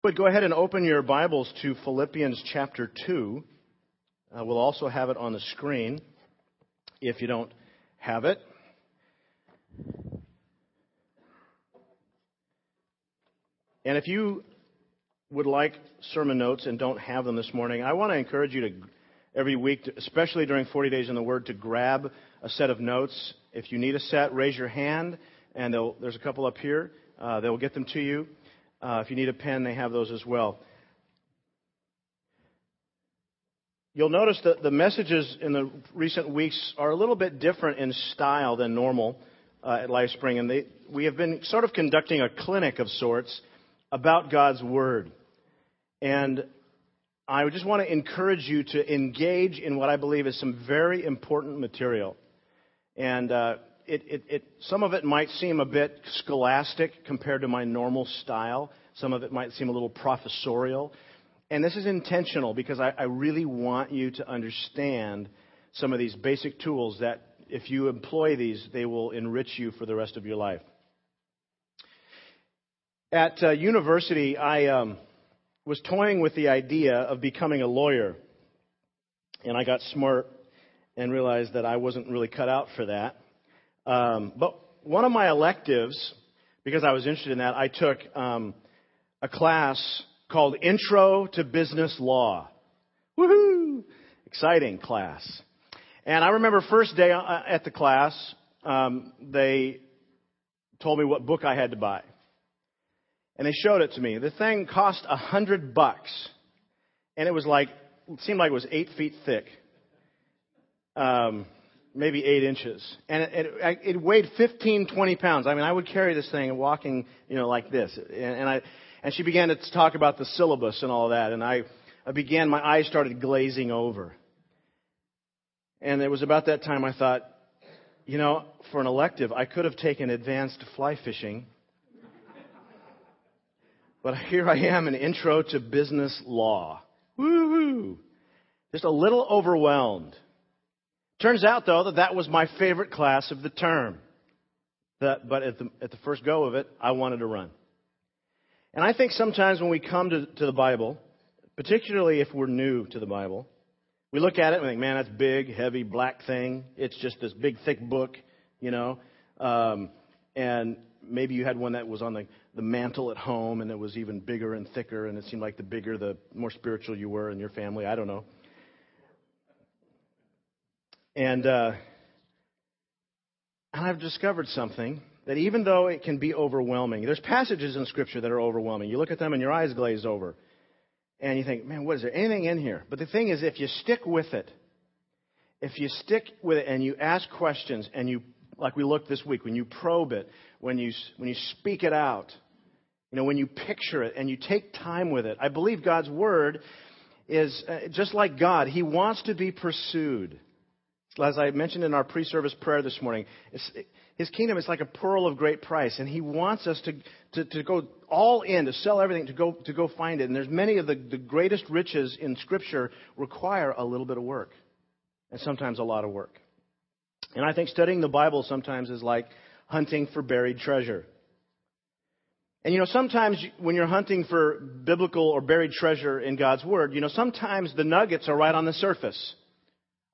But go ahead and open your Bibles to Philippians chapter 2. Uh, we'll also have it on the screen if you don't have it. And if you would like sermon notes and don't have them this morning, I want to encourage you to every week, especially during 40 days in the Word, to grab a set of notes. If you need a set, raise your hand, and there's a couple up here. Uh, they will get them to you. Uh, if you need a pen, they have those as well. You'll notice that the messages in the recent weeks are a little bit different in style than normal uh, at LifeSpring, and they, we have been sort of conducting a clinic of sorts about God's Word. And I just want to encourage you to engage in what I believe is some very important material. And uh, it, it, it, some of it might seem a bit scholastic compared to my normal style. Some of it might seem a little professorial. And this is intentional because I, I really want you to understand some of these basic tools that if you employ these, they will enrich you for the rest of your life. At uh, university, I um, was toying with the idea of becoming a lawyer. And I got smart and realized that I wasn't really cut out for that. Um, but one of my electives, because I was interested in that, I took um, a class called Intro to Business Law. Woohoo! Exciting class. And I remember first day uh, at the class, um, they told me what book I had to buy. And they showed it to me. The thing cost a hundred bucks. And it was like, it seemed like it was eight feet thick. Um, maybe eight inches. And it, it, it, weighed 15, 20 pounds. I mean, I would carry this thing walking, you know, like this. And, and I, and she began to talk about the syllabus and all that. And I, I began, my eyes started glazing over. And it was about that time I thought, you know, for an elective, I could have taken advanced fly fishing. But here I am, an intro to business law. Woo hoo! Just a little overwhelmed. Turns out, though, that that was my favorite class of the term. That, but at the, at the first go of it, I wanted to run. And I think sometimes when we come to, to the Bible, particularly if we're new to the Bible, we look at it and we think, man, that's big, heavy, black thing. It's just this big, thick book, you know. Um, and maybe you had one that was on the, the mantle at home and it was even bigger and thicker, and it seemed like the bigger, the more spiritual you were in your family. I don't know. And, uh, and I've discovered something that even though it can be overwhelming, there's passages in Scripture that are overwhelming. You look at them and your eyes glaze over. And you think, man, what is there? Anything in here? But the thing is, if you stick with it, if you stick with it and you ask questions and you, like we looked this week, when you probe it, when you, when you speak it out, you know, when you picture it and you take time with it, I believe God's Word is uh, just like God. He wants to be pursued as I mentioned in our pre service prayer this morning, his kingdom is like a pearl of great price, and he wants us to, to, to, go all in, to sell everything, to go, to go find it. And there's many of the, the greatest riches in Scripture require a little bit of work, and sometimes a lot of work. And I think studying the Bible sometimes is like hunting for buried treasure. And you know, sometimes when you're hunting for biblical or buried treasure in God's Word, you know, sometimes the nuggets are right on the surface.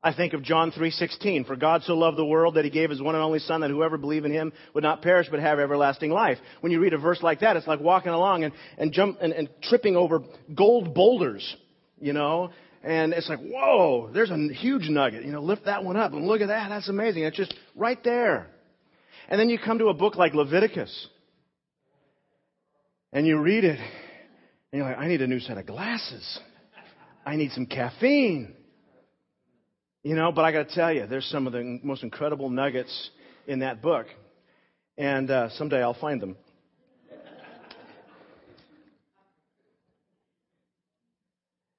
I think of John 3:16, for God so loved the world that he gave his one and only son that whoever believed in him would not perish but have everlasting life. When you read a verse like that, it's like walking along and, and jump and, and tripping over gold boulders, you know, and it's like, whoa, there's a huge nugget. You know, lift that one up and look at that. That's amazing. It's just right there. And then you come to a book like Leviticus and you read it and you're like, I need a new set of glasses. I need some caffeine. You know, but I got to tell you, there's some of the most incredible nuggets in that book. And uh, someday I'll find them.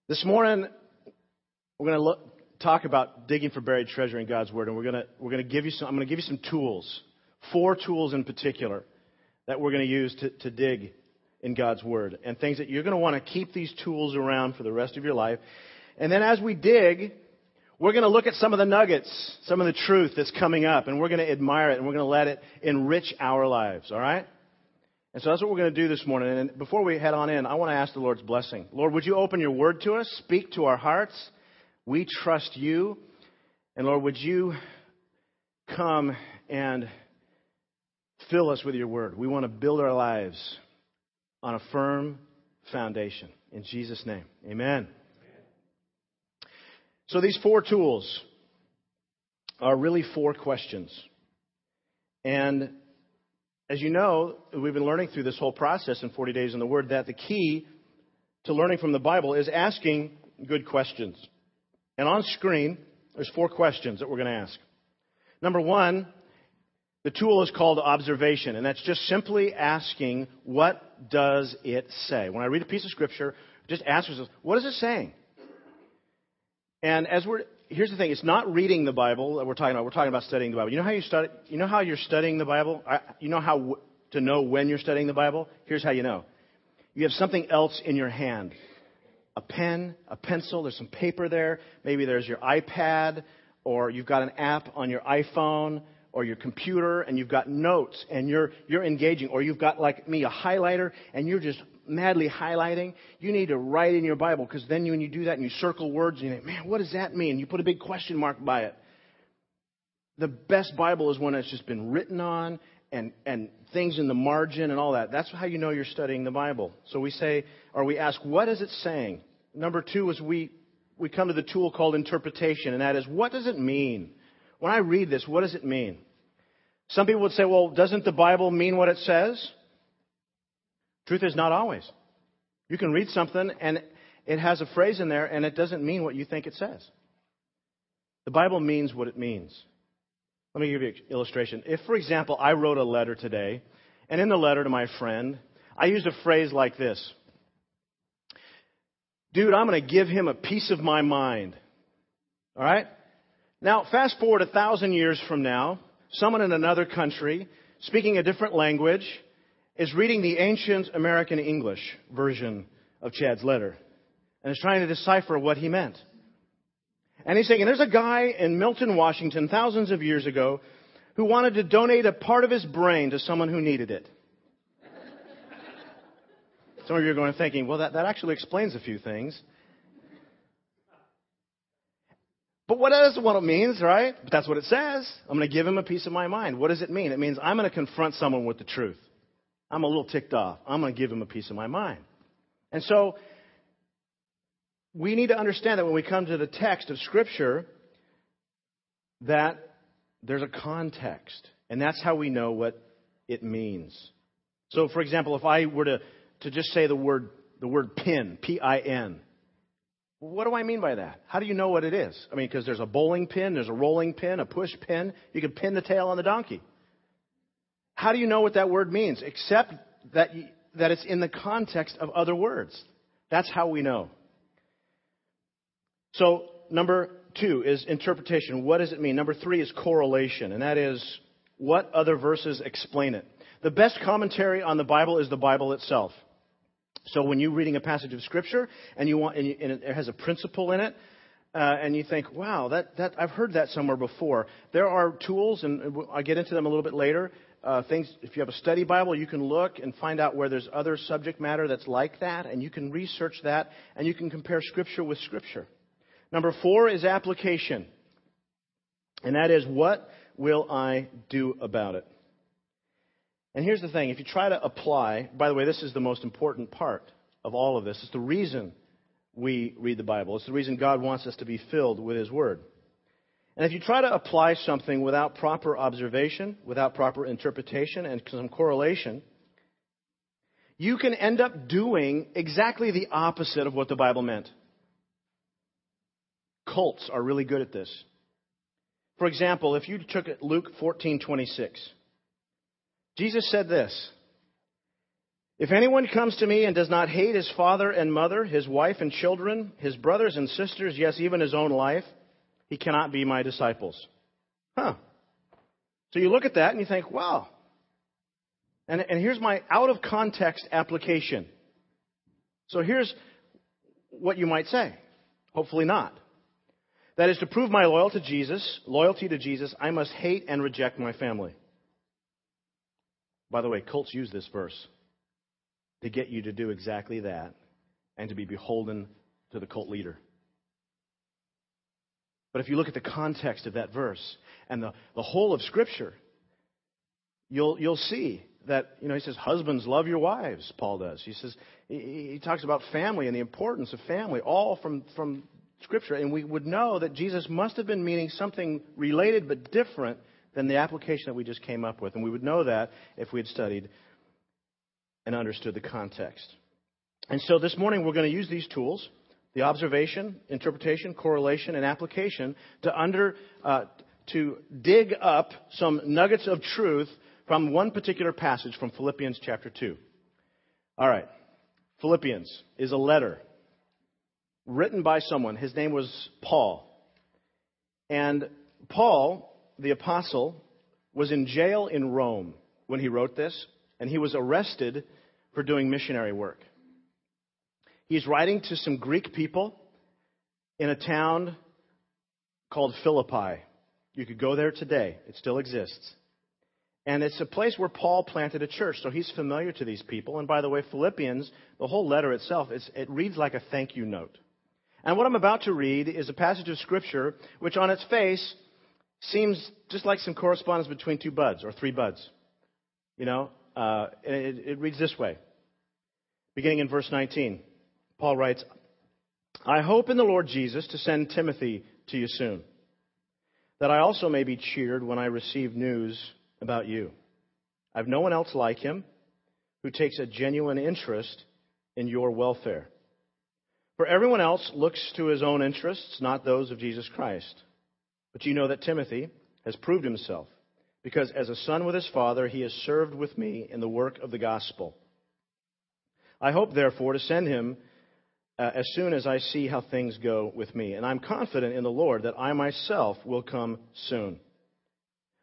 This morning, we're going to look, talk about digging for buried treasure in God's Word, and we're going to we're going to give you some. I'm going to give you some tools, four tools in particular, that we're going to use to, to dig in God's Word, and things that you're going to want to keep these tools around for the rest of your life. And then as we dig, we're going to look at some of the nuggets, some of the truth that's coming up, and we're going to admire it, and we're going to let it enrich our lives, all right? And so that's what we're going to do this morning. And before we head on in, I want to ask the Lord's blessing. Lord, would you open your word to us, speak to our hearts? We trust you. And Lord, would you come and fill us with your word? We want to build our lives on a firm foundation. In Jesus' name, amen. So these four tools are really four questions. And as you know, we've been learning through this whole process in 40 Days in the Word that the key to learning from the Bible is asking good questions. And on screen, there's four questions that we're going to ask. Number one, the tool is called observation, and that's just simply asking, what does it say? When I read a piece of scripture, just ask yourself, what is it saying? And as we're, here's the thing, it's not reading the Bible that we're talking about. We're talking about studying the Bible. You know how you study, you know how you're studying the Bible? You know how to know when you're studying the Bible? Here's how you know. You have something else in your hand. A pen, a pencil, there's some paper there. Maybe there's your iPad, or you've got an app on your iPhone, or your computer, and you've got notes, and you're, you're engaging, or you've got, like me, a highlighter, and you're just madly highlighting, you need to write in your Bible because then when you do that and you circle words you think, man, what does that mean? You put a big question mark by it. The best Bible is one that's just been written on and, and things in the margin and all that. That's how you know you're studying the Bible. So we say, or we ask, what is it saying? Number two is we, we come to the tool called interpretation, and that is, what does it mean? When I read this, what does it mean? Some people would say, well, doesn't the Bible mean what it says? Truth is, not always. You can read something and it has a phrase in there and it doesn't mean what you think it says. The Bible means what it means. Let me give you an illustration. If, for example, I wrote a letter today, and in the letter to my friend, I used a phrase like this Dude, I'm going to give him a piece of my mind. All right? Now, fast forward a thousand years from now, someone in another country, speaking a different language, is reading the ancient American English version of Chad's letter and is trying to decipher what he meant. And he's thinking, there's a guy in Milton, Washington, thousands of years ago, who wanted to donate a part of his brain to someone who needed it. Some of you are going thinking, well, that, that actually explains a few things. But what is what it means, right? But that's what it says. I'm going to give him a piece of my mind. What does it mean? It means I'm going to confront someone with the truth. I'm a little ticked off. I'm going to give him a piece of my mind. And so we need to understand that when we come to the text of Scripture, that there's a context. And that's how we know what it means. So, for example, if I were to, to just say the word, the word pin, P-I-N, what do I mean by that? How do you know what it is? I mean, because there's a bowling pin, there's a rolling pin, a push pin. You can pin the tail on the donkey. How do you know what that word means? Except that, that it's in the context of other words. That's how we know. So, number two is interpretation. What does it mean? Number three is correlation, and that is what other verses explain it. The best commentary on the Bible is the Bible itself. So when you're reading a passage of Scripture and you want, and, you, and it has a principle in it, uh, and you think, "Wow, that, that I've heard that somewhere before." There are tools, and I'll get into them a little bit later, uh, things, if you have a study Bible, you can look and find out where there's other subject matter that's like that, and you can research that, and you can compare Scripture with Scripture. Number four is application. And that is, what will I do about it? And here's the thing if you try to apply, by the way, this is the most important part of all of this. It's the reason we read the Bible, it's the reason God wants us to be filled with His Word. And if you try to apply something without proper observation, without proper interpretation, and some correlation, you can end up doing exactly the opposite of what the Bible meant. Cults are really good at this. For example, if you took Luke 14:26, Jesus said this: If anyone comes to me and does not hate his father and mother, his wife and children, his brothers and sisters, yes, even his own life, he cannot be my disciples. Huh. So you look at that and you think, wow. And, and here's my out of context application. So here's what you might say. Hopefully not. That is to prove my loyalty to Jesus, loyalty to Jesus, I must hate and reject my family. By the way, cults use this verse. to get you to do exactly that and to be beholden to the cult leader. But if you look at the context of that verse and the, the whole of Scripture, you'll, you'll see that, you know, he says, Husbands, love your wives, Paul does. He says, he, he talks about family and the importance of family, all from, from Scripture. And we would know that Jesus must have been meaning something related but different than the application that we just came up with. And we would know that if we had studied and understood the context. And so this morning we're going to use these tools the observation, interpretation, correlation, and application to under uh, to dig up some nuggets of truth from one particular passage from Philippians chapter 2. All right. Philippians is a letter written by someone. His name was Paul. And Paul, the apostle, was in jail in Rome when he wrote this, and he was arrested for doing missionary work. He's writing to some Greek people in a town called Philippi. You could go there today, it still exists. And it's a place where Paul planted a church, so he's familiar to these people. And by the way, Philippians, the whole letter itself, it reads like a thank you note. And what I'm about to read is a passage of Scripture which, on its face, seems just like some correspondence between two buds or three buds. You know, uh, it, it reads this way. Beginning in verse 19, Paul writes, I hope in the Lord Jesus to send Timothy to you soon, that I also may be cheered when I receive news about you. I have no one else like him who takes a genuine interest in your welfare. For everyone else looks to his own interests, not those of Jesus Christ. But you know that Timothy has proved himself, because as a son with his father, he has served with me in the work of the gospel. I hope, therefore, to send him uh, as soon as I see how things go with me. And I'm confident in the Lord that I myself will come soon.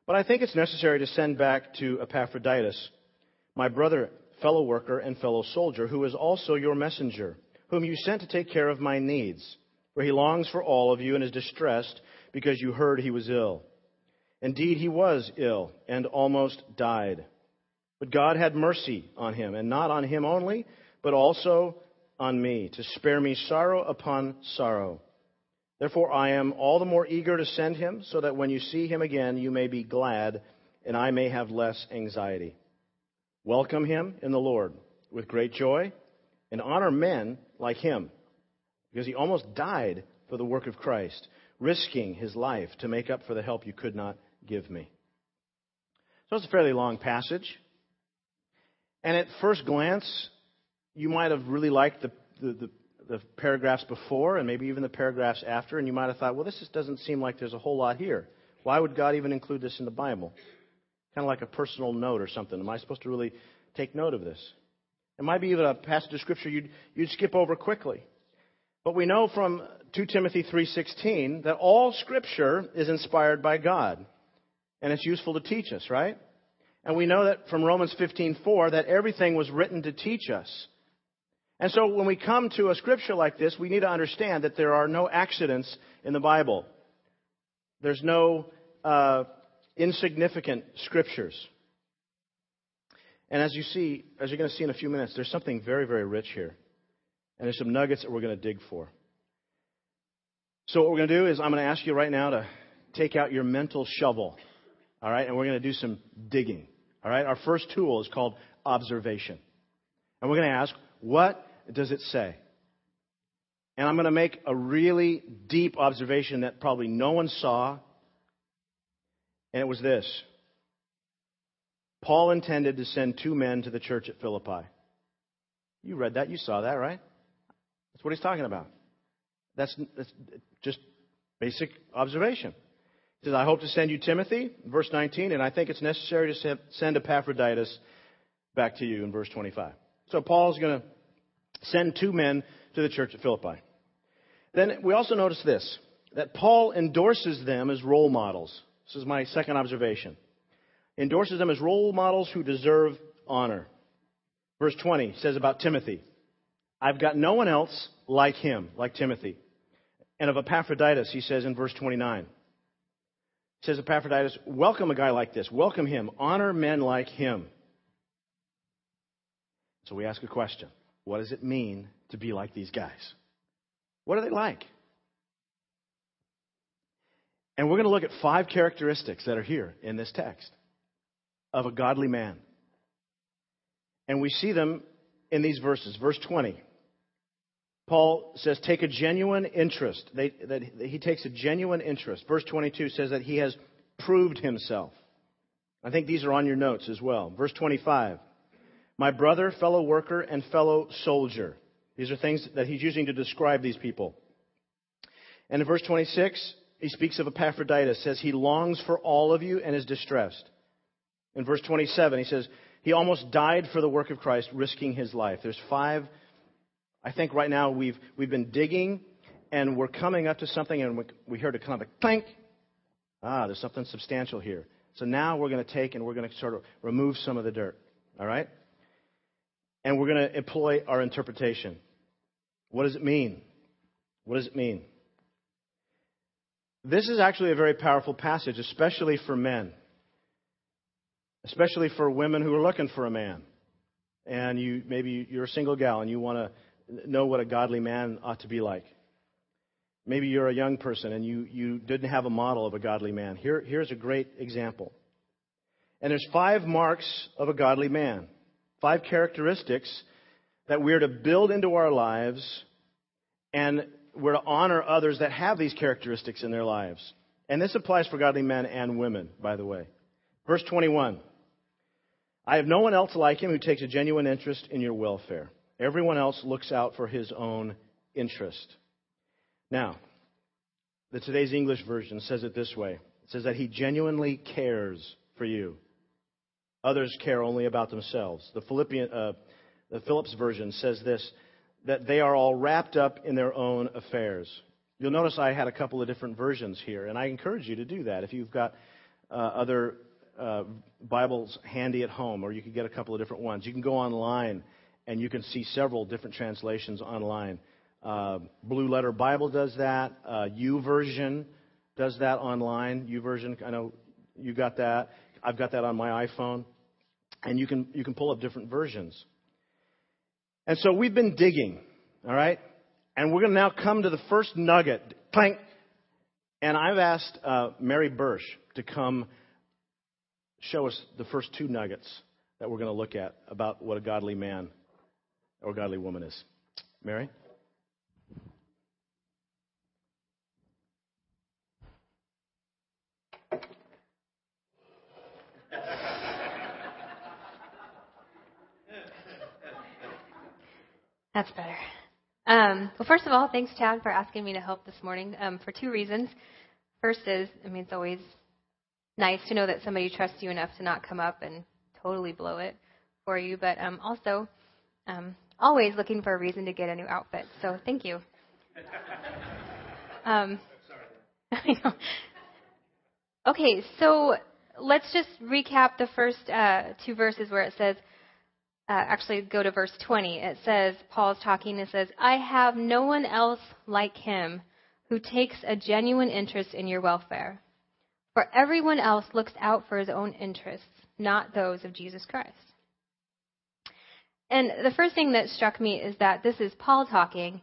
But I think it's necessary to send back to Epaphroditus, my brother, fellow worker, and fellow soldier, who is also your messenger whom you sent to take care of my needs. For he longs for all of you and is distressed because you heard he was ill. Indeed, he was ill and almost died. But God had mercy on him, and not on him only, but also on me, to spare me sorrow upon sorrow. Therefore, I am all the more eager to send him, so that when you see him again, you may be glad, and I may have less anxiety. Welcome him in the Lord with great joy, and honor men like him because he almost died for the work of Christ, risking his life to make up for the help you could not give me. So it's a fairly long passage. And at first glance, you might have really liked the, the, the, the, paragraphs before and maybe even the paragraphs after, and you might have thought, well, this just doesn't seem like there's a whole lot here. Why would God even include this in the Bible? Kind of like a personal note or something. Am I supposed to really take note of this? It might be even a passage of scripture you'd, you'd skip over quickly. But we know from 2 Timothy 3:16 that all scripture is inspired by God and it's useful to teach us, right? And we know that from Romans 15:4 that everything was written to teach us. And so when we come to a scripture like this, we need to understand that there are no accidents in the Bible. There's no uh, insignificant scriptures. And as you see, as you're going to see in a few minutes, there's something very, very rich here. And there's some nuggets that we're going to dig for. So what we're going to do is I'm going to ask you right now to take out your mental shovel. All right? And we're going to do some digging. All right? Our first tool is called observation. And we're going to ask, what does it say? And I'm going to make a really deep observation that probably no one saw. And it was this Paul intended to send two men to the church at Philippi. You read that, you saw that, right? That's what he's talking about. That's, that's just basic observation. He says, I hope to send you Timothy, verse 19, and I think it's necessary to send Epaphroditus back to you in verse 25. So Paul's going to send two men to the church at Philippi. Then we also notice this, that Paul endorses them as role models. This is my second observation endorses them as role models who deserve honor. Verse 20 says about Timothy, I've got no one else like him, like Timothy. And of Epaphroditus, he says in verse 29, says Epaphroditus, welcome a guy like this. Welcome him. Honor men like him. So we ask a question What does it mean to be like these guys? What are they like? And we're going to look at five characteristics that are here in this text of a godly man. And we see them in these verses. Verse 20. Paul says, take a genuine interest. They, that he takes a genuine interest. Verse 22 says that he has proved himself. I think these are on your notes as well. Verse 25. My brother, fellow worker, and fellow soldier. These are things that he's using to describe these people. And in verse 26, he speaks of Epaphroditus, says he longs for all of you and is distressed. In verse 27, he says he almost died for the work of Christ, risking his life. There's five. I think right now we've, we've been digging and we're coming up to something and we, we heard a kind of a clank. Ah, there's something substantial here. So now we're going to take and we're going to sort of remove some of the dirt. All right? And we're going to employ our interpretation. What does it mean? What does it mean? This is actually a very powerful passage, especially for men, especially for women who are looking for a man. And you maybe you're a single gal and you want to know what a godly man ought to be like. Maybe you're a young person and you, you didn't have a model of a godly man. Here, here's a great example. And there's five marks of a godly man, five characteristics that we're to build into our lives and we're to honor others that have these characteristics in their lives. And this applies for godly men and women, by the way. Verse 21. I have no one else like him who takes a genuine interest in your welfare. Everyone else looks out for his own interest. Now, the today's English version says it this way. It says that he genuinely cares for you. Others care only about themselves. The Philippian, uh, the Phillips version says this that they are all wrapped up in their own affairs. You'll notice I had a couple of different versions here, and I encourage you to do that. If you've got uh, other uh, Bibles handy at home, or you can get a couple of different ones, you can go online and you can see several different translations online. Uh, Blue Letter Bible does that. Uh, Version does that online. YouVersion, I know you got that. I've got that on my iPhone, and you can you can pull up different versions. And so we've been digging, all right? And we're going to now come to the first nugget. Clank. And I've asked uh, Mary Bursch to come show us the first two nuggets that we're going to look at about what a godly man or godly woman is. Mary? That's better. Um, well, first of all, thanks, Chad, for asking me to help this morning um, for two reasons. First is, I mean, it's always nice to know that somebody trusts you enough to not come up and totally blow it for you, but um, also um, always looking for a reason to get a new outfit. So thank you. Um, okay, so let's just recap the first uh, two verses where it says, uh, actually go to verse 20. It says, Paul's talking and says, I have no one else like him who takes a genuine interest in your welfare. For everyone else looks out for his own interests, not those of Jesus Christ. And the first thing that struck me is that this is Paul talking,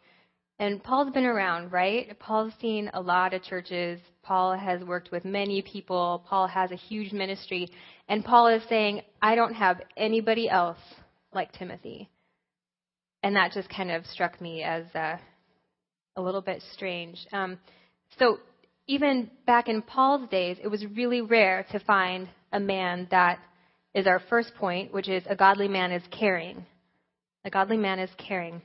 and Paul's been around, right? Paul's seen a lot of churches. Paul has worked with many people. Paul has a huge ministry. And Paul is saying, I don't have anybody else like Timothy. And that just kind of struck me as uh, a little bit strange. Um, so, even back in Paul's days, it was really rare to find a man that is our first point, which is a godly man is caring. A godly man is caring.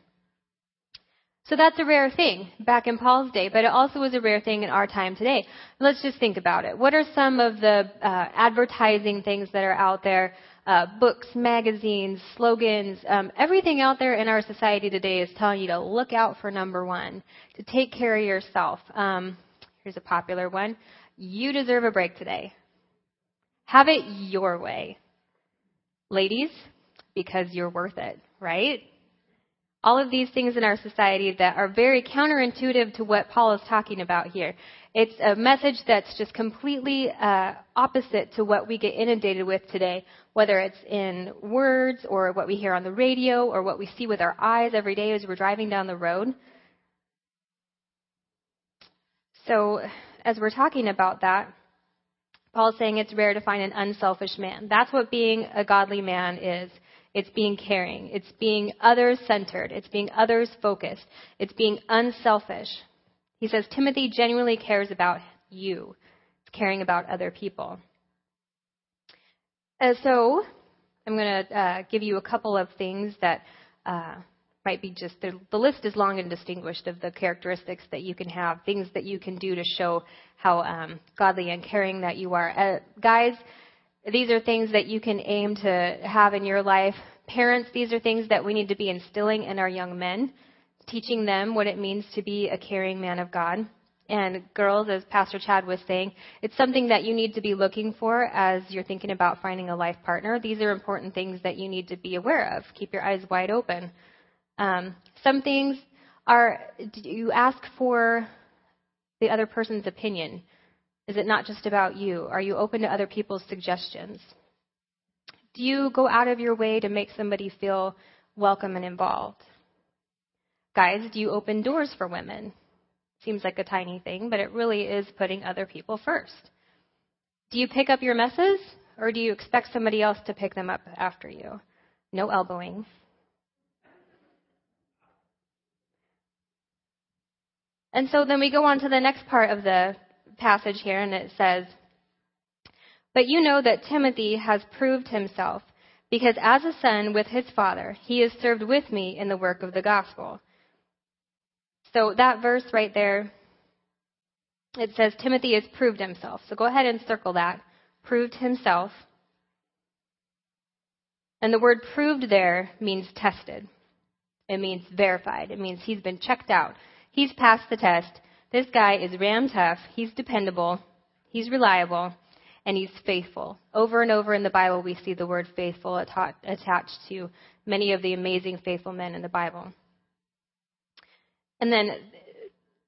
So that's a rare thing back in Paul's day, but it also was a rare thing in our time today. Let's just think about it. What are some of the uh, advertising things that are out there uh, books, magazines, slogans, um, everything out there in our society today is telling you to look out for number one, to take care of yourself. Um, here's a popular one. You deserve a break today. Have it your way. Ladies, because you're worth it, right? All of these things in our society that are very counterintuitive to what Paul is talking about here. It's a message that's just completely uh, opposite to what we get inundated with today, whether it's in words or what we hear on the radio or what we see with our eyes every day as we're driving down the road. So, as we're talking about that, Paul's saying it's rare to find an unselfish man. That's what being a godly man is. It's being caring. It's being others centered. It's being others focused. It's being unselfish. He says Timothy genuinely cares about you. It's caring about other people. Uh, so I'm going to uh, give you a couple of things that uh, might be just the, the list is long and distinguished of the characteristics that you can have, things that you can do to show how um, godly and caring that you are. Uh, guys, these are things that you can aim to have in your life. Parents, these are things that we need to be instilling in our young men, teaching them what it means to be a caring man of God. And girls, as Pastor Chad was saying, it's something that you need to be looking for as you're thinking about finding a life partner. These are important things that you need to be aware of. Keep your eyes wide open. Um, some things are you ask for the other person's opinion. Is it not just about you? Are you open to other people's suggestions? Do you go out of your way to make somebody feel welcome and involved? Guys, do you open doors for women? Seems like a tiny thing, but it really is putting other people first. Do you pick up your messes, or do you expect somebody else to pick them up after you? No elbowing. And so then we go on to the next part of the passage here, and it says, But you know that Timothy has proved himself, because as a son with his father, he has served with me in the work of the gospel. So that verse right there, it says Timothy has proved himself. So go ahead and circle that. Proved himself. And the word proved there means tested. It means verified. It means he's been checked out. He's passed the test. This guy is ram tough. He's dependable. He's reliable. And he's faithful. Over and over in the Bible, we see the word faithful attached to many of the amazing faithful men in the Bible. And then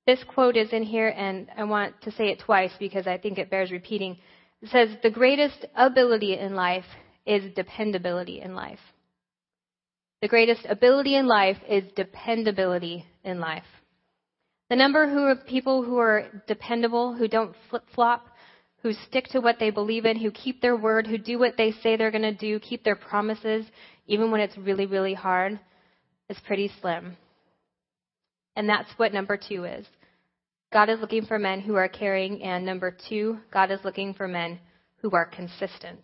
this quote is in here, and I want to say it twice because I think it bears repeating. It says, The greatest ability in life is dependability in life. The greatest ability in life is dependability in life. The number who of people who are dependable, who don't flip flop, who stick to what they believe in, who keep their word, who do what they say they're going to do, keep their promises, even when it's really, really hard, is pretty slim. And that's what number two is. God is looking for men who are caring, and number two, God is looking for men who are consistent.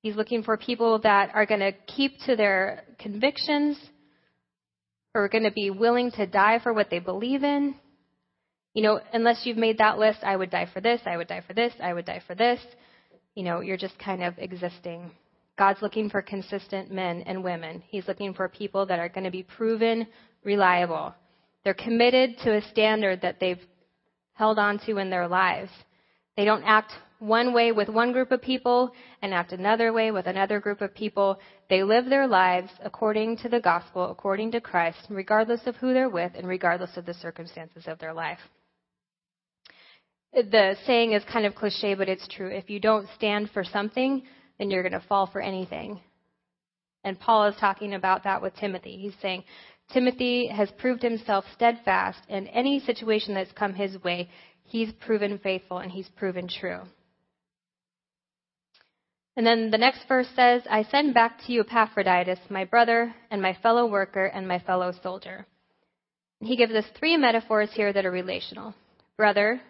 He's looking for people that are going to keep to their convictions, are going to be willing to die for what they believe in. You know, unless you've made that list, I would die for this, I would die for this, I would die for this. You know, you're just kind of existing. God's looking for consistent men and women. He's looking for people that are going to be proven reliable. They're committed to a standard that they've held on to in their lives. They don't act one way with one group of people and act another way with another group of people. They live their lives according to the gospel, according to Christ, regardless of who they're with and regardless of the circumstances of their life. The saying is kind of cliche, but it's true. If you don't stand for something, then you're going to fall for anything. And Paul is talking about that with Timothy. He's saying, Timothy has proved himself steadfast in any situation that's come his way. He's proven faithful and he's proven true. And then the next verse says, I send back to you Epaphroditus, my brother and my fellow worker and my fellow soldier. He gives us three metaphors here that are relational brother,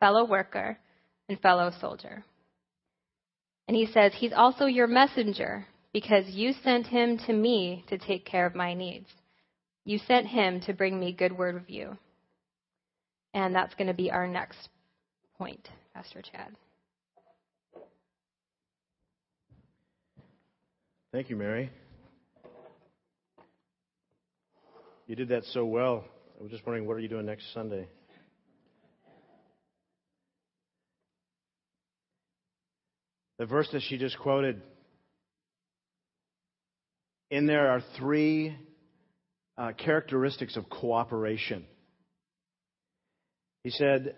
fellow worker, and fellow soldier. And he says, He's also your messenger because you sent him to me to take care of my needs. You sent him to bring me good word of you. And that's going to be our next point, Pastor Chad. Thank you, Mary. You did that so well. I was just wondering, what are you doing next Sunday? The verse that she just quoted in there are three uh, characteristics of cooperation. He said,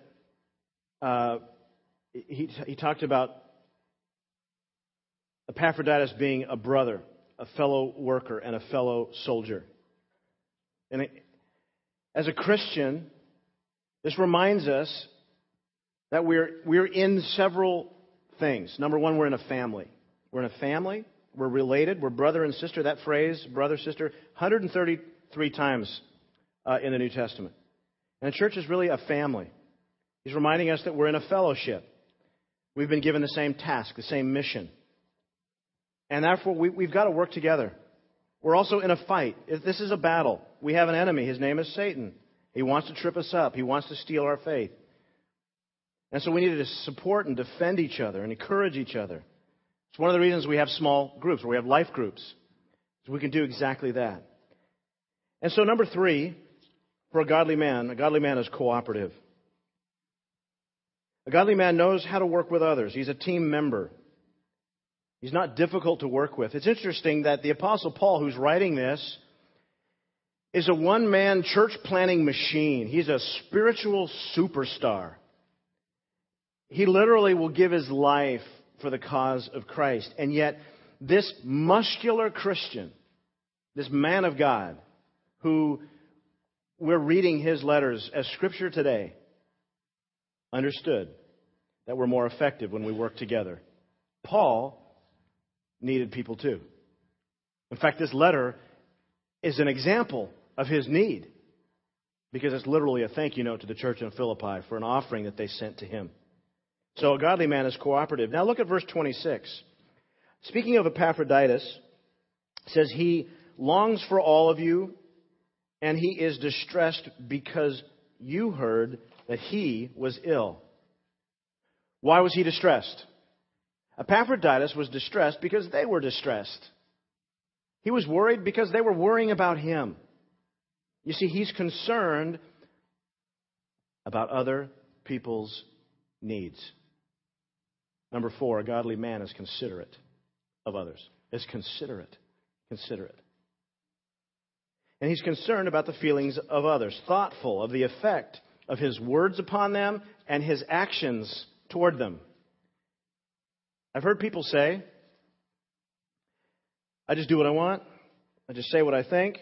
uh, he, he talked about Epaphroditus being a brother, a fellow worker, and a fellow soldier. And as a Christian, this reminds us that we're, we're in several things. Number one, we're in a family. We're in a family. We're related. We're brother and sister. That phrase, brother, sister, 133 times uh, in the New Testament. And the church is really a family. He's reminding us that we're in a fellowship. We've been given the same task, the same mission. And therefore, we, have got to work together. We're also in a fight. This is a battle. We have an enemy. His name is Satan. He wants to trip us up, he wants to steal our faith. And so we need to support and defend each other and encourage each other. It's one of the reasons we have small groups, or we have life groups. So we can do exactly that. And so, number three, for a godly man, a godly man is cooperative. A godly man knows how to work with others. He's a team member. He's not difficult to work with. It's interesting that the Apostle Paul, who's writing this, is a one man church planning machine. He's a spiritual superstar. He literally will give his life for the cause of Christ. And yet, this muscular Christian, this man of God, who we're reading his letters as scripture today, understood that we're more effective when we work together. Paul needed people too. In fact, this letter is an example of his need because it's literally a thank you note to the church in Philippi for an offering that they sent to him. So a godly man is cooperative. Now look at verse 26. Speaking of Epaphroditus, says he longs for all of you and he is distressed because you heard that he was ill. Why was he distressed? Epaphroditus was distressed because they were distressed. He was worried because they were worrying about him. You see, he's concerned about other people's needs. Number four, a godly man is considerate of others. Is considerate. Considerate. And he's concerned about the feelings of others, thoughtful of the effect of his words upon them and his actions toward them. I've heard people say, I just do what I want, I just say what I think.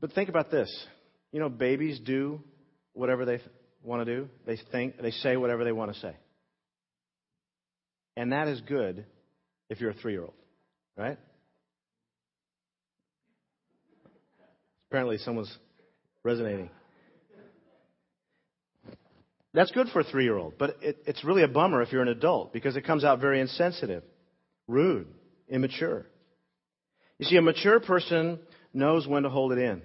But think about this. You know, babies do whatever they want to do. They think, they say whatever they want to say. And that is good if you're a three year old, right? Apparently, someone's resonating. That's good for a three year old, but it, it's really a bummer if you're an adult because it comes out very insensitive, rude, immature. You see, a mature person knows when to hold it in,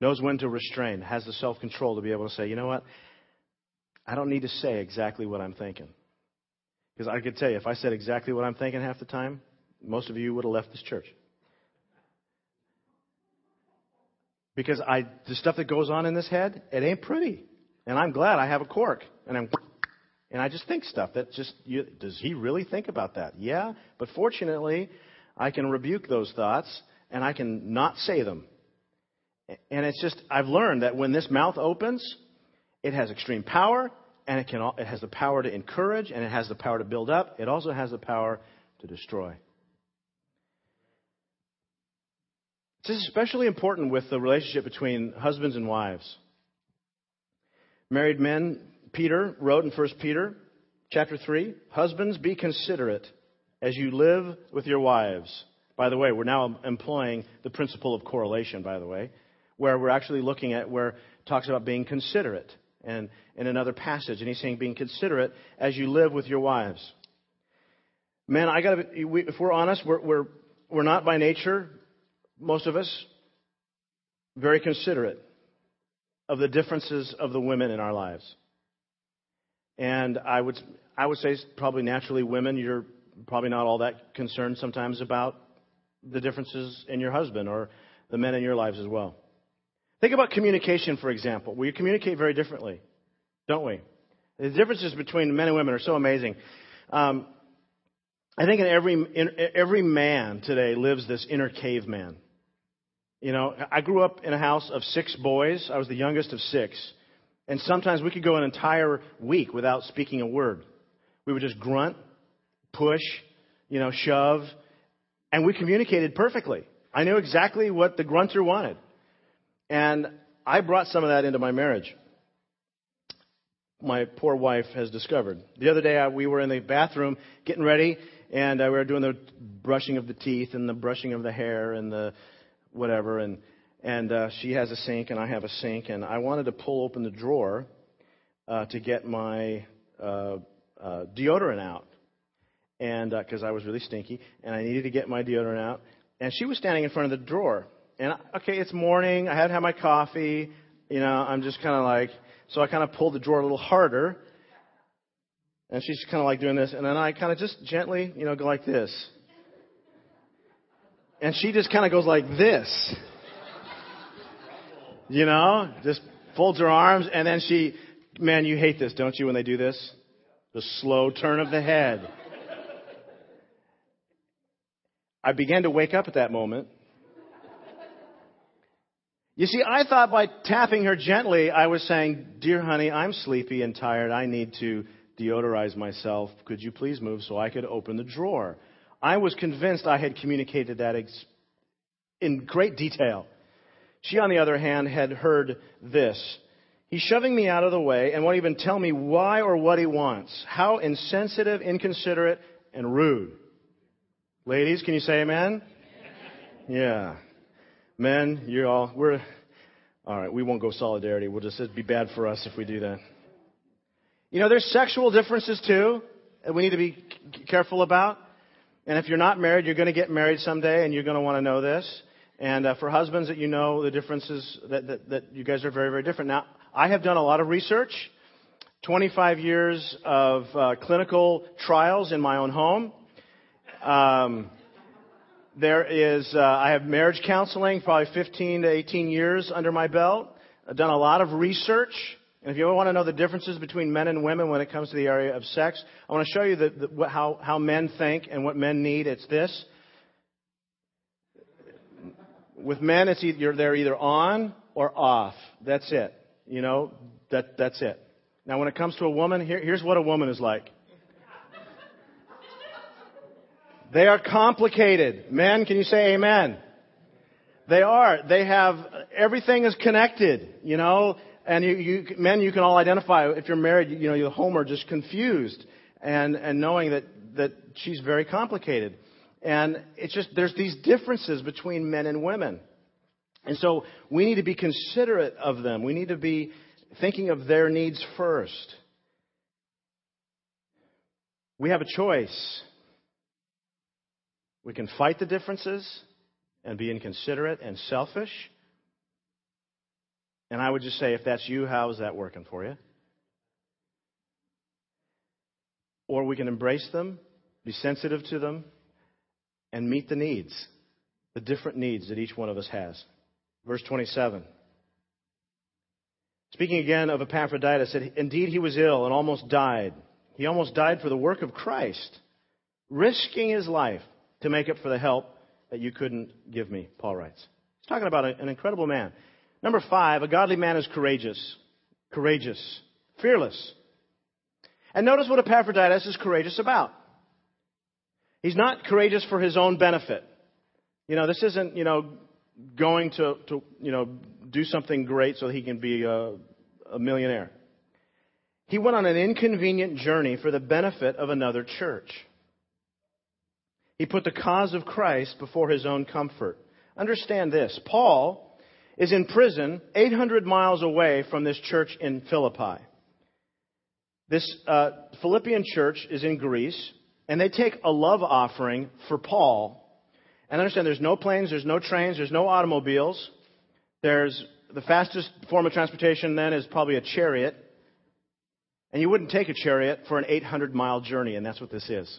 knows when to restrain, has the self control to be able to say, you know what? I don't need to say exactly what I'm thinking. Because I could tell you, if I said exactly what I'm thinking half the time, most of you would have left this church. Because I, the stuff that goes on in this head, it ain't pretty. And I'm glad I have a cork. And I'm, and I just think stuff that just, you, does he really think about that? Yeah. But fortunately, I can rebuke those thoughts and I can not say them. And it's just, I've learned that when this mouth opens, it has extreme power, and it, can, it has the power to encourage, and it has the power to build up. It also has the power to destroy. This is especially important with the relationship between husbands and wives. Married men, Peter wrote in 1 Peter chapter 3, Husbands, be considerate as you live with your wives. By the way, we're now employing the principle of correlation, by the way where we're actually looking at where it talks about being considerate and in another passage and he's saying being considerate as you live with your wives man i gotta if we're honest we're, we're, we're not by nature most of us very considerate of the differences of the women in our lives and i would i would say probably naturally women you're probably not all that concerned sometimes about the differences in your husband or the men in your lives as well Think about communication, for example. We communicate very differently, don't we? The differences between men and women are so amazing. Um, I think in every, in, every man today lives this inner caveman. You know, I grew up in a house of six boys. I was the youngest of six. And sometimes we could go an entire week without speaking a word. We would just grunt, push, you know, shove, and we communicated perfectly. I knew exactly what the grunter wanted. And I brought some of that into my marriage. My poor wife has discovered. The other day I, we were in the bathroom getting ready, and uh, we were doing the brushing of the teeth and the brushing of the hair and the whatever, and and uh, she has a sink and I have a sink, and I wanted to pull open the drawer uh, to get my uh, uh, deodorant out, and because uh, I was really stinky, and I needed to get my deodorant out, and she was standing in front of the drawer, and okay, it's morning, I had had my coffee, you know, I'm just kind of like, so I kind of pulled the drawer a little harder, and she's kind of like doing this, and then I kind of just gently, you know, go like this. And she just kind of goes like this. You know, just folds her arms, and then she, man, you hate this, don't you, when they do this? The slow turn of the head. I began to wake up at that moment. You see, I thought by tapping her gently, I was saying, Dear honey, I'm sleepy and tired. I need to deodorize myself. Could you please move so I could open the drawer? I was convinced I had communicated that ex- in great detail. She, on the other hand, had heard this. He's shoving me out of the way and won't even tell me why or what he wants. How insensitive, inconsiderate, and rude. Ladies, can you say amen? Yeah. Men, you're all, we're, alright, we won't go solidarity. We'll just, it'd be bad for us if we do that. You know, there's sexual differences too that we need to be careful about. And if you're not married, you're going to get married someday and you're going to want to know this. And uh, for husbands that you know the differences that, that, that you guys are very, very different. Now, I have done a lot of research, 25 years of uh, clinical trials in my own home. Um, there is, uh, I have marriage counseling, probably 15 to 18 years under my belt. I've done a lot of research. And if you ever want to know the differences between men and women when it comes to the area of sex, I want to show you the, the, how, how men think and what men need. It's this. With men, it's either, they're either on or off. That's it. You know, that, that's it. Now, when it comes to a woman, here, here's what a woman is like. They are complicated. Men, can you say amen? They are. They have, everything is connected, you know, and you, you, men, you can all identify, if you're married, you know, you're home are just confused and, and knowing that, that she's very complicated. And it's just, there's these differences between men and women. And so we need to be considerate of them. We need to be thinking of their needs first. We have a choice. We can fight the differences and be inconsiderate and selfish. And I would just say, if that's you, how is that working for you? Or we can embrace them, be sensitive to them, and meet the needs, the different needs that each one of us has. Verse 27. Speaking again of Epaphroditus, said, Indeed, he was ill and almost died. He almost died for the work of Christ, risking his life to make up for the help that you couldn't give me, Paul writes. He's talking about an incredible man. Number five, a godly man is courageous. Courageous. Fearless. And notice what Epaphroditus is courageous about. He's not courageous for his own benefit. You know, this isn't, you know, going to, to you know, do something great so he can be a, a millionaire. He went on an inconvenient journey for the benefit of another church. He put the cause of Christ before his own comfort. Understand this. Paul is in prison 800 miles away from this church in Philippi. This uh, Philippian church is in Greece. And they take a love offering for Paul. And understand there's no planes, there's no trains, there's no automobiles. There's the fastest form of transportation then is probably a chariot. And you wouldn't take a chariot for an 800 mile journey, and that's what this is.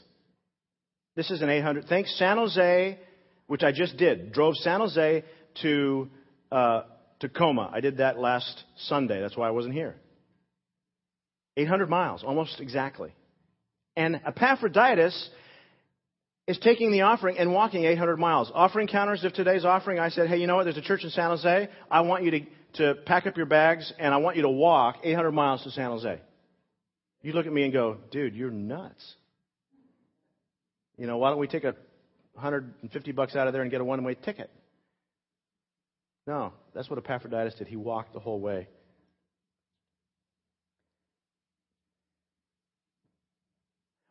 This is an 800. Thanks, San Jose, which I just did. Drove San Jose to uh, Tacoma. I did that last Sunday. That's why I wasn't here. 800 miles, almost exactly. And Epaphroditus is taking the offering and walking 800 miles. Offering counters of today's offering, I said, hey, you know what? There's a church in San Jose. I want you to, to pack up your bags and I want you to walk 800 miles to San Jose. You look at me and go, dude, you're nuts. You know, why don't we take a 150 bucks out of there and get a one way ticket? No, that's what Epaphroditus did. He walked the whole way.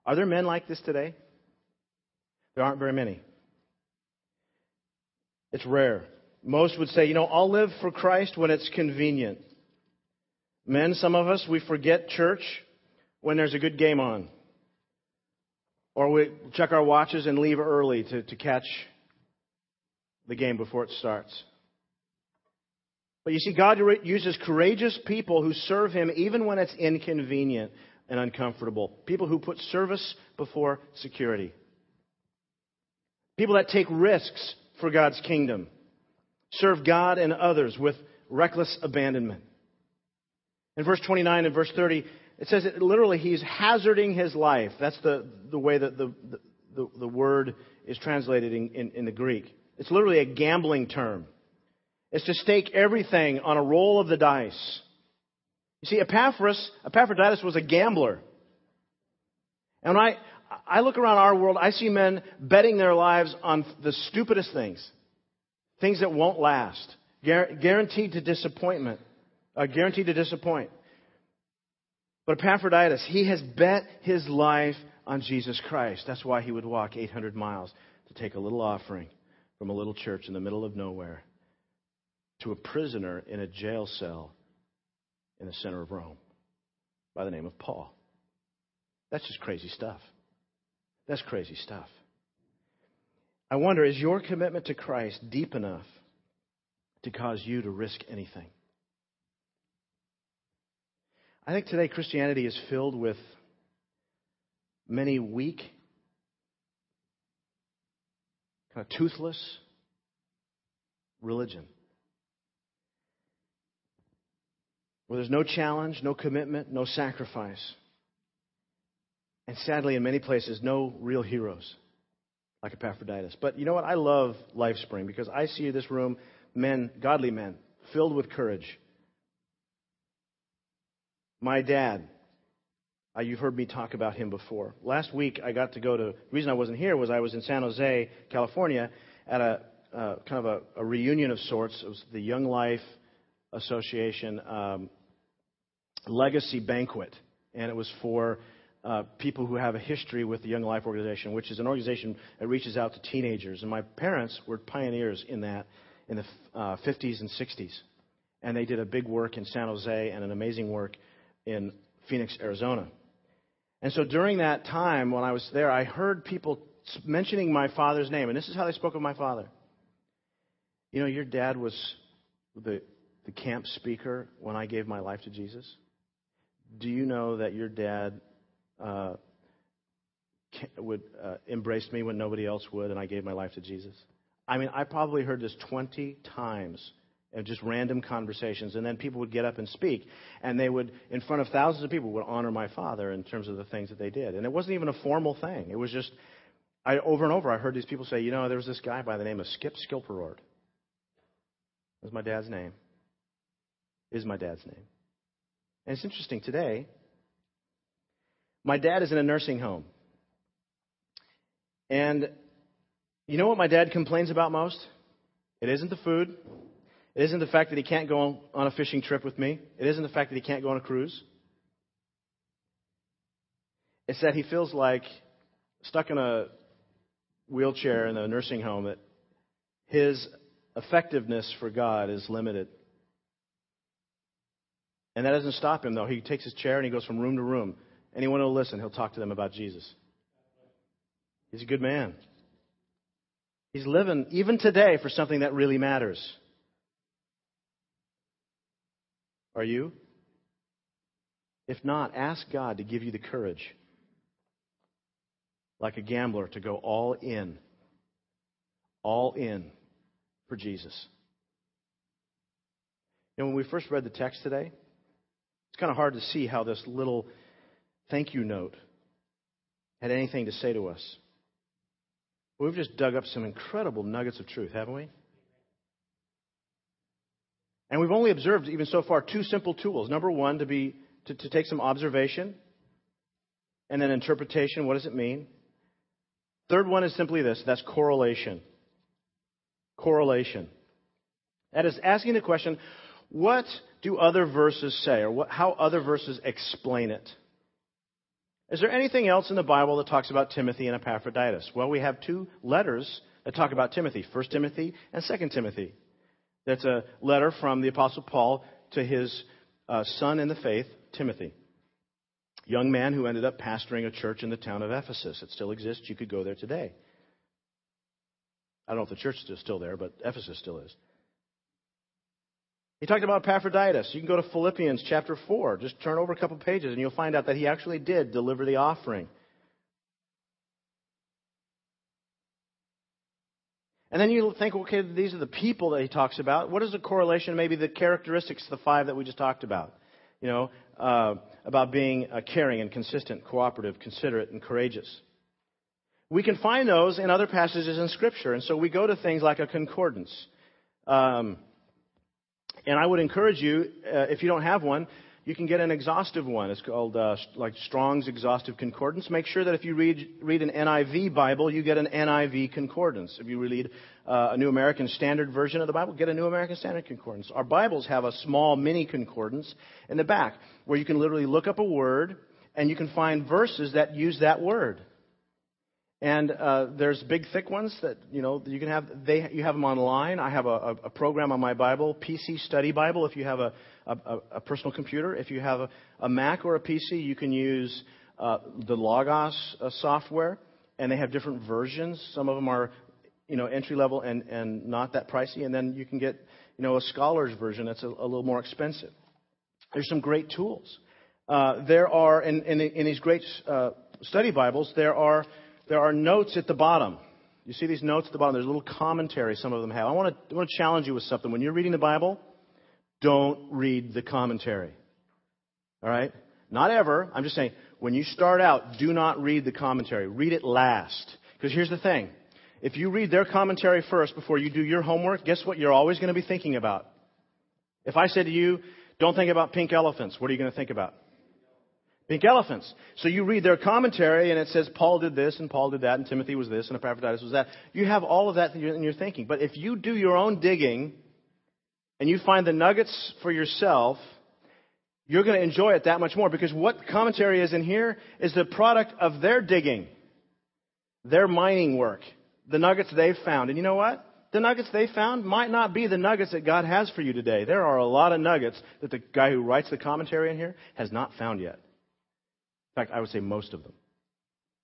Are there men like this today? There aren't very many. It's rare. Most would say, you know, I'll live for Christ when it's convenient. Men, some of us, we forget church when there's a good game on. Or we check our watches and leave early to, to catch the game before it starts. But you see, God uses courageous people who serve Him even when it's inconvenient and uncomfortable. People who put service before security. People that take risks for God's kingdom, serve God and others with reckless abandonment. In verse 29 and verse 30, it says that literally he's hazarding his life. That's the, the way that the, the, the word is translated in, in, in the Greek. It's literally a gambling term. It's to stake everything on a roll of the dice. You see, Epaphras, Epaphroditus was a gambler. And when I, I look around our world, I see men betting their lives on the stupidest things, things that won't last, guaranteed to disappointment, uh, guaranteed to disappoint. But Epaphroditus, he has bet his life on Jesus Christ. That's why he would walk 800 miles to take a little offering from a little church in the middle of nowhere to a prisoner in a jail cell in the center of Rome by the name of Paul. That's just crazy stuff. That's crazy stuff. I wonder, is your commitment to Christ deep enough to cause you to risk anything? I think today Christianity is filled with many weak, kind of toothless religion. Where there's no challenge, no commitment, no sacrifice. And sadly, in many places, no real heroes like Epaphroditus. But you know what? I love LifeSpring because I see in this room men, godly men, filled with courage. My dad, uh, you've heard me talk about him before. Last week, I got to go to. The reason I wasn't here was I was in San Jose, California, at a uh, kind of a, a, reunion of sorts. It was the Young Life Association um, Legacy Banquet, and it was for uh, people who have a history with the Young Life Organization, which is an organization that reaches out to teenagers. And my parents were pioneers in that in the uh, 50s and 60s. And they did a big work in San Jose and an amazing work in Phoenix, Arizona. And so during that time when I was there, I heard people mentioning my father's name. And this is how they spoke of my father. You know, your dad was the, the camp speaker when I gave my life to Jesus. Do you know that your dad uh, would uh, embrace me when nobody else would, and I gave my life to Jesus. I mean, I probably heard this 20 times of just random conversations, and then people would get up and speak, and they would, in front of thousands of people, would honor my father in terms of the things that they did. And it wasn't even a formal thing. It was just, I, over and over, I heard these people say, you know, there was this guy by the name of Skip Skilperord. That was my dad's name. Is my dad's name. And it's interesting today, my dad is in a nursing home. And you know what my dad complains about most? It isn't the food. It isn't the fact that he can't go on a fishing trip with me. It isn't the fact that he can't go on a cruise. It's that he feels like stuck in a wheelchair in a nursing home that his effectiveness for God is limited. And that doesn't stop him, though. He takes his chair and he goes from room to room. Anyone who will listen, he'll talk to them about Jesus. He's a good man. He's living, even today, for something that really matters. Are you? If not, ask God to give you the courage, like a gambler, to go all in. All in for Jesus. And when we first read the text today, it's kind of hard to see how this little thank you note had anything to say to us. We've just dug up some incredible nuggets of truth, haven't we? And we've only observed, even so far, two simple tools. Number one, to, be, to, to take some observation and then interpretation. What does it mean? Third one is simply this that's correlation. Correlation. That is asking the question what do other verses say, or what, how other verses explain it? Is there anything else in the Bible that talks about Timothy and Epaphroditus? Well, we have two letters that talk about Timothy 1 Timothy and 2 Timothy. That's a letter from the Apostle Paul to his uh, son in the faith, Timothy. Young man who ended up pastoring a church in the town of Ephesus. It still exists. You could go there today. I don't know if the church is still there, but Ephesus still is. He talked about Epaphroditus. You can go to Philippians chapter 4. Just turn over a couple pages and you'll find out that he actually did deliver the offering. And then you think, okay, these are the people that he talks about. What is the correlation, maybe the characteristics, the five that we just talked about? You know, uh, about being uh, caring and consistent, cooperative, considerate, and courageous. We can find those in other passages in Scripture, and so we go to things like a concordance. Um, and I would encourage you, uh, if you don't have one, you can get an exhaustive one. It's called uh, like Strong's Exhaustive Concordance. Make sure that if you read, read an NIV Bible, you get an NIV concordance. If you read uh, a New American Standard version of the Bible, get a New American Standard concordance. Our Bibles have a small mini concordance in the back where you can literally look up a word and you can find verses that use that word. And uh, there's big, thick ones that you know you can have. They you have them online. I have a, a program on my Bible, PC Study Bible. If you have a, a, a personal computer, if you have a, a, Mac or a PC, you can use uh, the Logos uh, software, and they have different versions. Some of them are, you know, entry level and and not that pricey. And then you can get, you know, a scholar's version that's a, little more expensive. There's some great tools. Uh, there are in, in, in these great uh, study Bibles. There are there are notes at the bottom. You see these notes at the bottom? There's a little commentary some of them have. I want to, I want to challenge you with something. When you're reading the Bible, don't read the commentary. All right? Not ever. I'm just saying, when you start out, do not read the commentary. Read it last. Because here's the thing. If you read their commentary first before you do your homework, guess what you're always going to be thinking about? If I said to you, don't think about pink elephants, what are you going to think about? Pink elephants. So you read their commentary and it says Paul did this and Paul did that and Timothy was this and Epaphroditus was that. You have all of that in your thinking. But if you do your own digging and you find the nuggets for yourself, you're going to enjoy it that much more because what commentary is in here is the product of their digging, their mining work, the nuggets they've found. And you know what? The nuggets they found might not be the nuggets that God has for you today. There are a lot of nuggets that the guy who writes the commentary in here has not found yet fact, I would say most of them.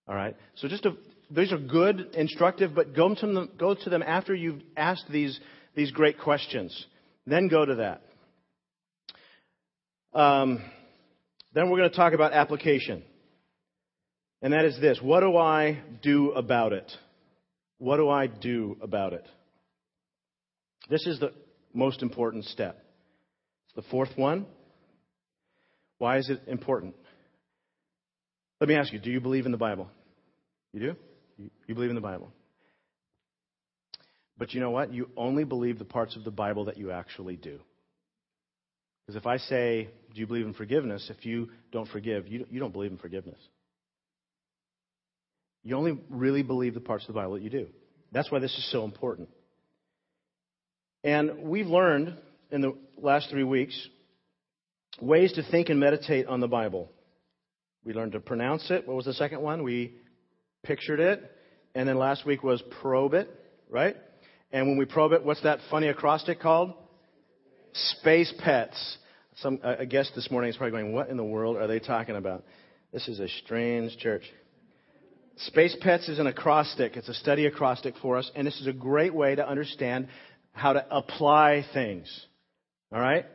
All right? So just a, these are good, instructive, but go to them, go to them after you've asked these, these great questions. Then go to that. Um, then we're going to talk about application. And that is this What do I do about it? What do I do about it? This is the most important step. It's the fourth one. Why is it important? Let me ask you do you believe in the Bible? You do? You believe in the Bible. But you know what? You only believe the parts of the Bible that you actually do. Because if I say, Do you believe in forgiveness? If you don't forgive, you, you don't believe in forgiveness. You only really believe the parts of the Bible that you do. That's why this is so important. And we've learned in the last three weeks ways to think and meditate on the Bible. We learned to pronounce it. What was the second one? We pictured it. And then last week was probe it, right? And when we probe it, what's that funny acrostic called? Space pets. Some a guest this morning is probably going, "What in the world are they talking about?" This is a strange church. Space Pets is an acrostic. It's a study acrostic for us, and this is a great way to understand how to apply things. All right?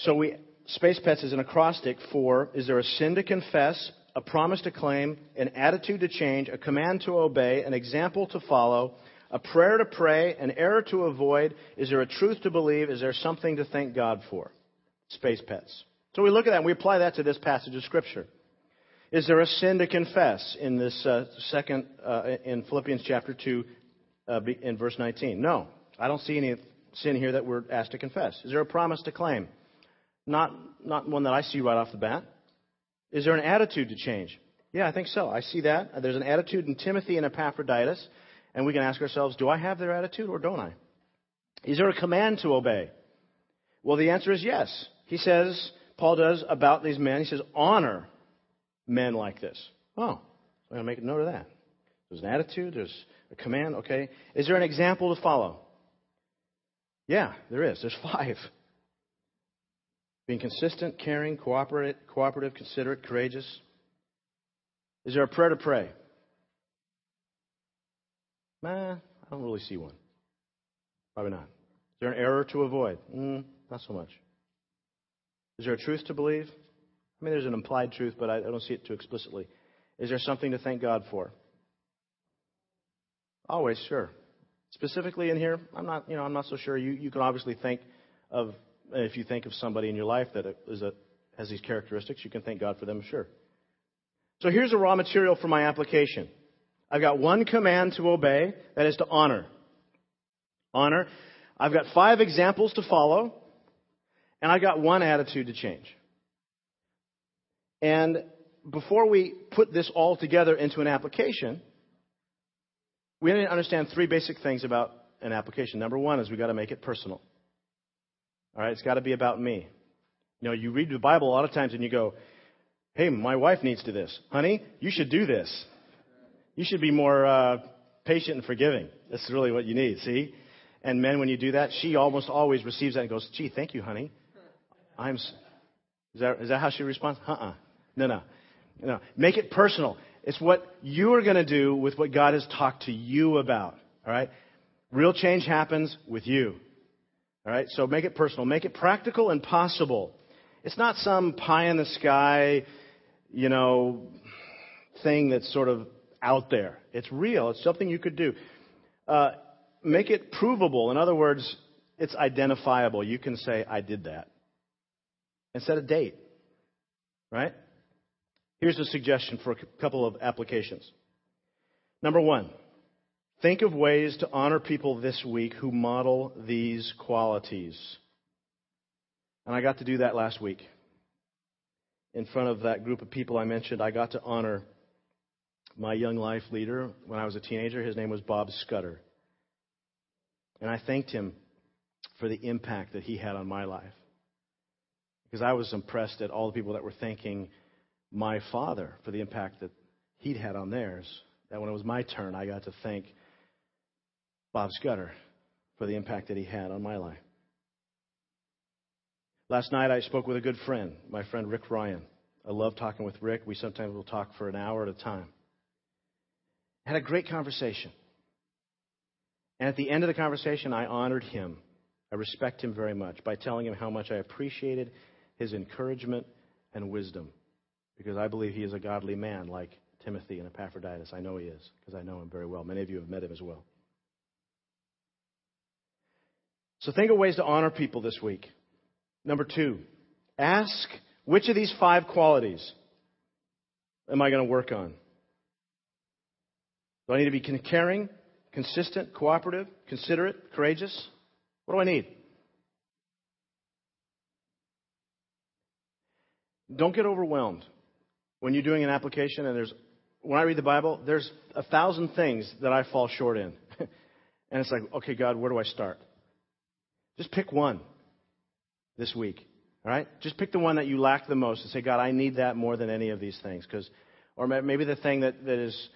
So we Space Pets is an acrostic for is there a sin to confess, a promise to claim, an attitude to change, a command to obey, an example to follow, a prayer to pray, an error to avoid? Is there a truth to believe? Is there something to thank God for? Space Pets. So we look at that and we apply that to this passage of Scripture. Is there a sin to confess in this uh, second, uh, in Philippians chapter 2, uh, in verse 19? No. I don't see any sin here that we're asked to confess. Is there a promise to claim? Not, not one that I see right off the bat. Is there an attitude to change? Yeah, I think so. I see that. There's an attitude in Timothy and Epaphroditus, and we can ask ourselves, do I have their attitude or don't I? Is there a command to obey? Well, the answer is yes. He says, Paul does about these men, he says, honor men like this. Oh, I'm going to make a note of that. There's an attitude, there's a command, okay. Is there an example to follow? Yeah, there is. There's five. Being consistent, caring, cooperative, cooperative, considerate, courageous. Is there a prayer to pray? Nah, I don't really see one. Probably not. Is there an error to avoid? Mm, not so much. Is there a truth to believe? I mean, there's an implied truth, but I don't see it too explicitly. Is there something to thank God for? Always, sure. Specifically in here, I'm not, you know, I'm not so sure. You, you can obviously think of, if you think of somebody in your life that is a, has these characteristics, you can thank God for them, sure. So here's the raw material for my application. I've got one command to obey, that is to honor. Honor. I've got five examples to follow, and I've got one attitude to change. And before we put this all together into an application, we need to understand three basic things about an application. Number one is we've got to make it personal. All right, it's got to be about me. You know, you read the Bible a lot of times and you go, hey, my wife needs to this. Honey, you should do this. You should be more uh, patient and forgiving. That's really what you need, see? And men, when you do that, she almost always receives that and goes, gee, thank you, honey. I'm. Is that, is that how she responds? Uh uh No, no. No. Make it personal. It's what you are going to do with what God has talked to you about. All right? Real change happens with you. All right? So make it personal. Make it practical and possible. It's not some pie in the sky, you know, thing that's sort of out there. It's real. It's something you could do. Uh, make it provable. In other words, it's identifiable. You can say, I did that. And set a date. Right? Here's a suggestion for a couple of applications. Number one, think of ways to honor people this week who model these qualities. And I got to do that last week. In front of that group of people I mentioned, I got to honor my young life leader when I was a teenager. His name was Bob Scudder. And I thanked him for the impact that he had on my life. Because I was impressed at all the people that were thanking my father for the impact that he'd had on theirs. That when it was my turn, I got to thank Bob Scudder for the impact that he had on my life. Last night, I spoke with a good friend, my friend Rick Ryan. I love talking with Rick. We sometimes will talk for an hour at a time. Had a great conversation. And at the end of the conversation, I honored him. I respect him very much by telling him how much I appreciated his encouragement and wisdom because I believe he is a godly man like Timothy and Epaphroditus. I know he is because I know him very well. Many of you have met him as well. So think of ways to honor people this week. Number two, ask which of these five qualities am I going to work on? Do I need to be caring, consistent, cooperative, considerate, courageous? What do I need? Don't get overwhelmed when you're doing an application and there's when I read the Bible, there's a thousand things that I fall short in. and it's like, okay, God, where do I start? Just pick one this week. All right? Just pick the one that you lack the most and say, God, I need that more than any of these things. Because, or maybe the thing that, that is,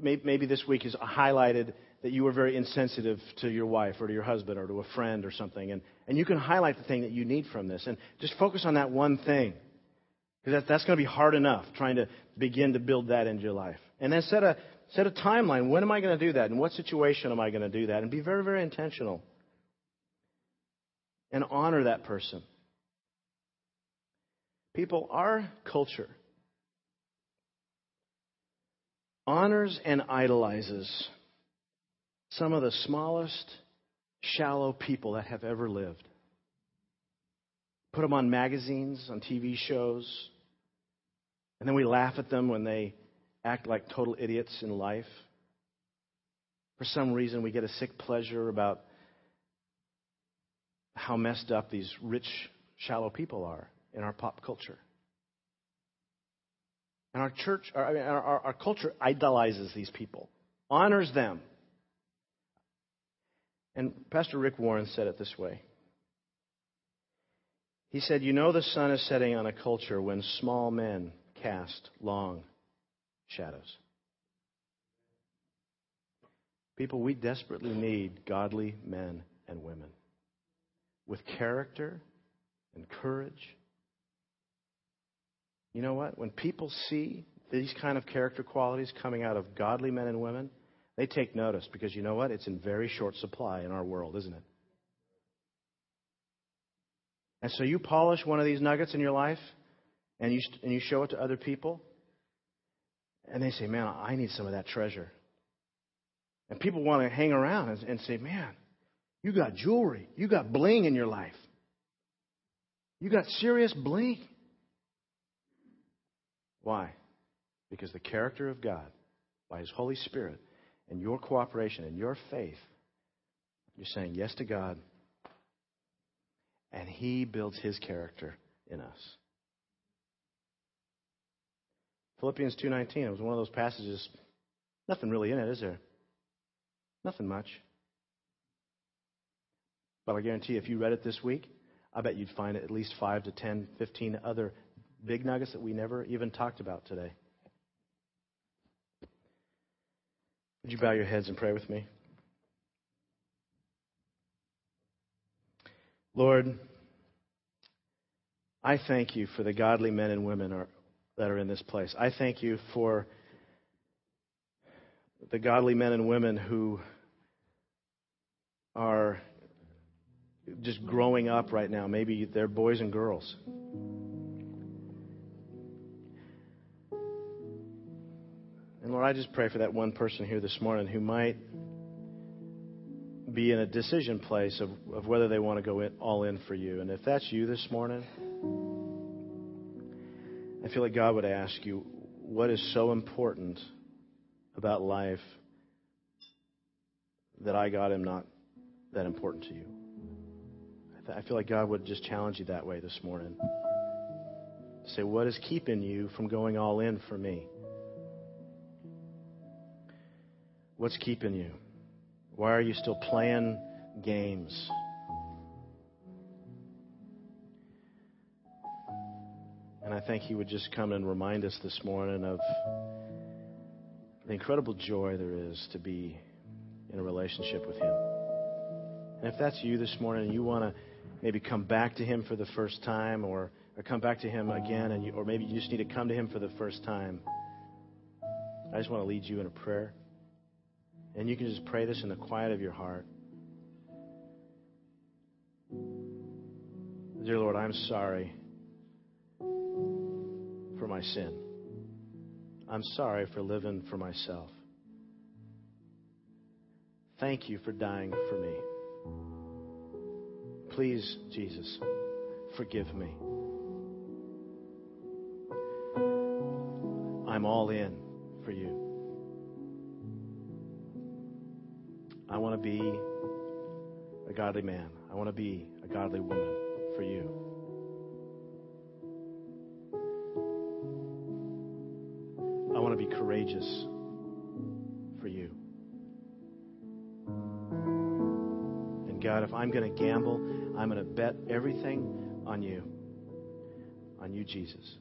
maybe this week is highlighted that you were very insensitive to your wife or to your husband or to a friend or something. And, and you can highlight the thing that you need from this. And just focus on that one thing. Because that, that's going to be hard enough trying to begin to build that into your life. And then set a, set a timeline. When am I going to do that? In what situation am I going to do that? And be very, very intentional. And honor that person. People, our culture honors and idolizes some of the smallest, shallow people that have ever lived. Put them on magazines, on TV shows, And then we laugh at them when they act like total idiots in life. For some reason, we get a sick pleasure about how messed up these rich, shallow people are in our pop culture. And our church, our, I mean, our, our culture idolizes these people, honors them. And Pastor Rick Warren said it this way. He said, You know, the sun is setting on a culture when small men cast long shadows. People, we desperately need godly men and women with character and courage. You know what? When people see these kind of character qualities coming out of godly men and women, they take notice because you know what? It's in very short supply in our world, isn't it? And so you polish one of these nuggets in your life and you, and you show it to other people, and they say, Man, I need some of that treasure. And people want to hang around and, and say, Man, you got jewelry. You got bling in your life. You got serious bling. Why? Because the character of God, by His Holy Spirit, and your cooperation and your faith, you're saying yes to God, and He builds His character in us. Philippians 2:19. It was one of those passages. Nothing really in it, is there? Nothing much. But I guarantee if you read it this week, I bet you'd find at least 5 to 10, 15 other big nuggets that we never even talked about today. Would you bow your heads and pray with me? Lord, I thank you for the godly men and women are, that are in this place. I thank you for the godly men and women who are just growing up right now. Maybe they're boys and girls. And Lord, I just pray for that one person here this morning who might be in a decision place of, of whether they want to go in, all in for you. And if that's you this morning, I feel like God would ask you, what is so important about life that I, God, am not that important to you? I feel like God would just challenge you that way this morning. Say, what is keeping you from going all in for me? What's keeping you? Why are you still playing games? And I think He would just come and remind us this morning of the incredible joy there is to be in a relationship with Him. And if that's you this morning and you want to maybe come back to Him for the first time or, or come back to Him again, and you, or maybe you just need to come to Him for the first time, I just want to lead you in a prayer. And you can just pray this in the quiet of your heart. Dear Lord, I'm sorry for my sin. I'm sorry for living for myself. Thank you for dying for me. Please, Jesus, forgive me. I'm all in for you. I want to be a godly man. I want to be a godly woman for you. I want to be courageous God, if I'm going to gamble, I'm going to bet everything on you, on you, Jesus.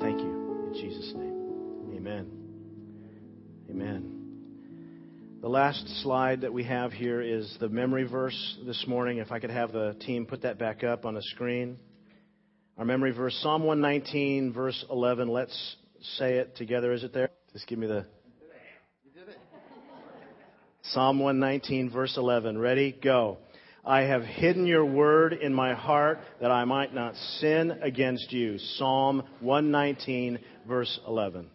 Thank you in Jesus' name. Amen. Amen. The last slide that we have here is the memory verse this morning. If I could have the team put that back up on the screen. Our memory verse, Psalm 119, verse 11. Let's say it together. Is it there? Just give me the. Psalm 119, verse 11. Ready? Go. I have hidden your word in my heart that I might not sin against you. Psalm 119, verse 11.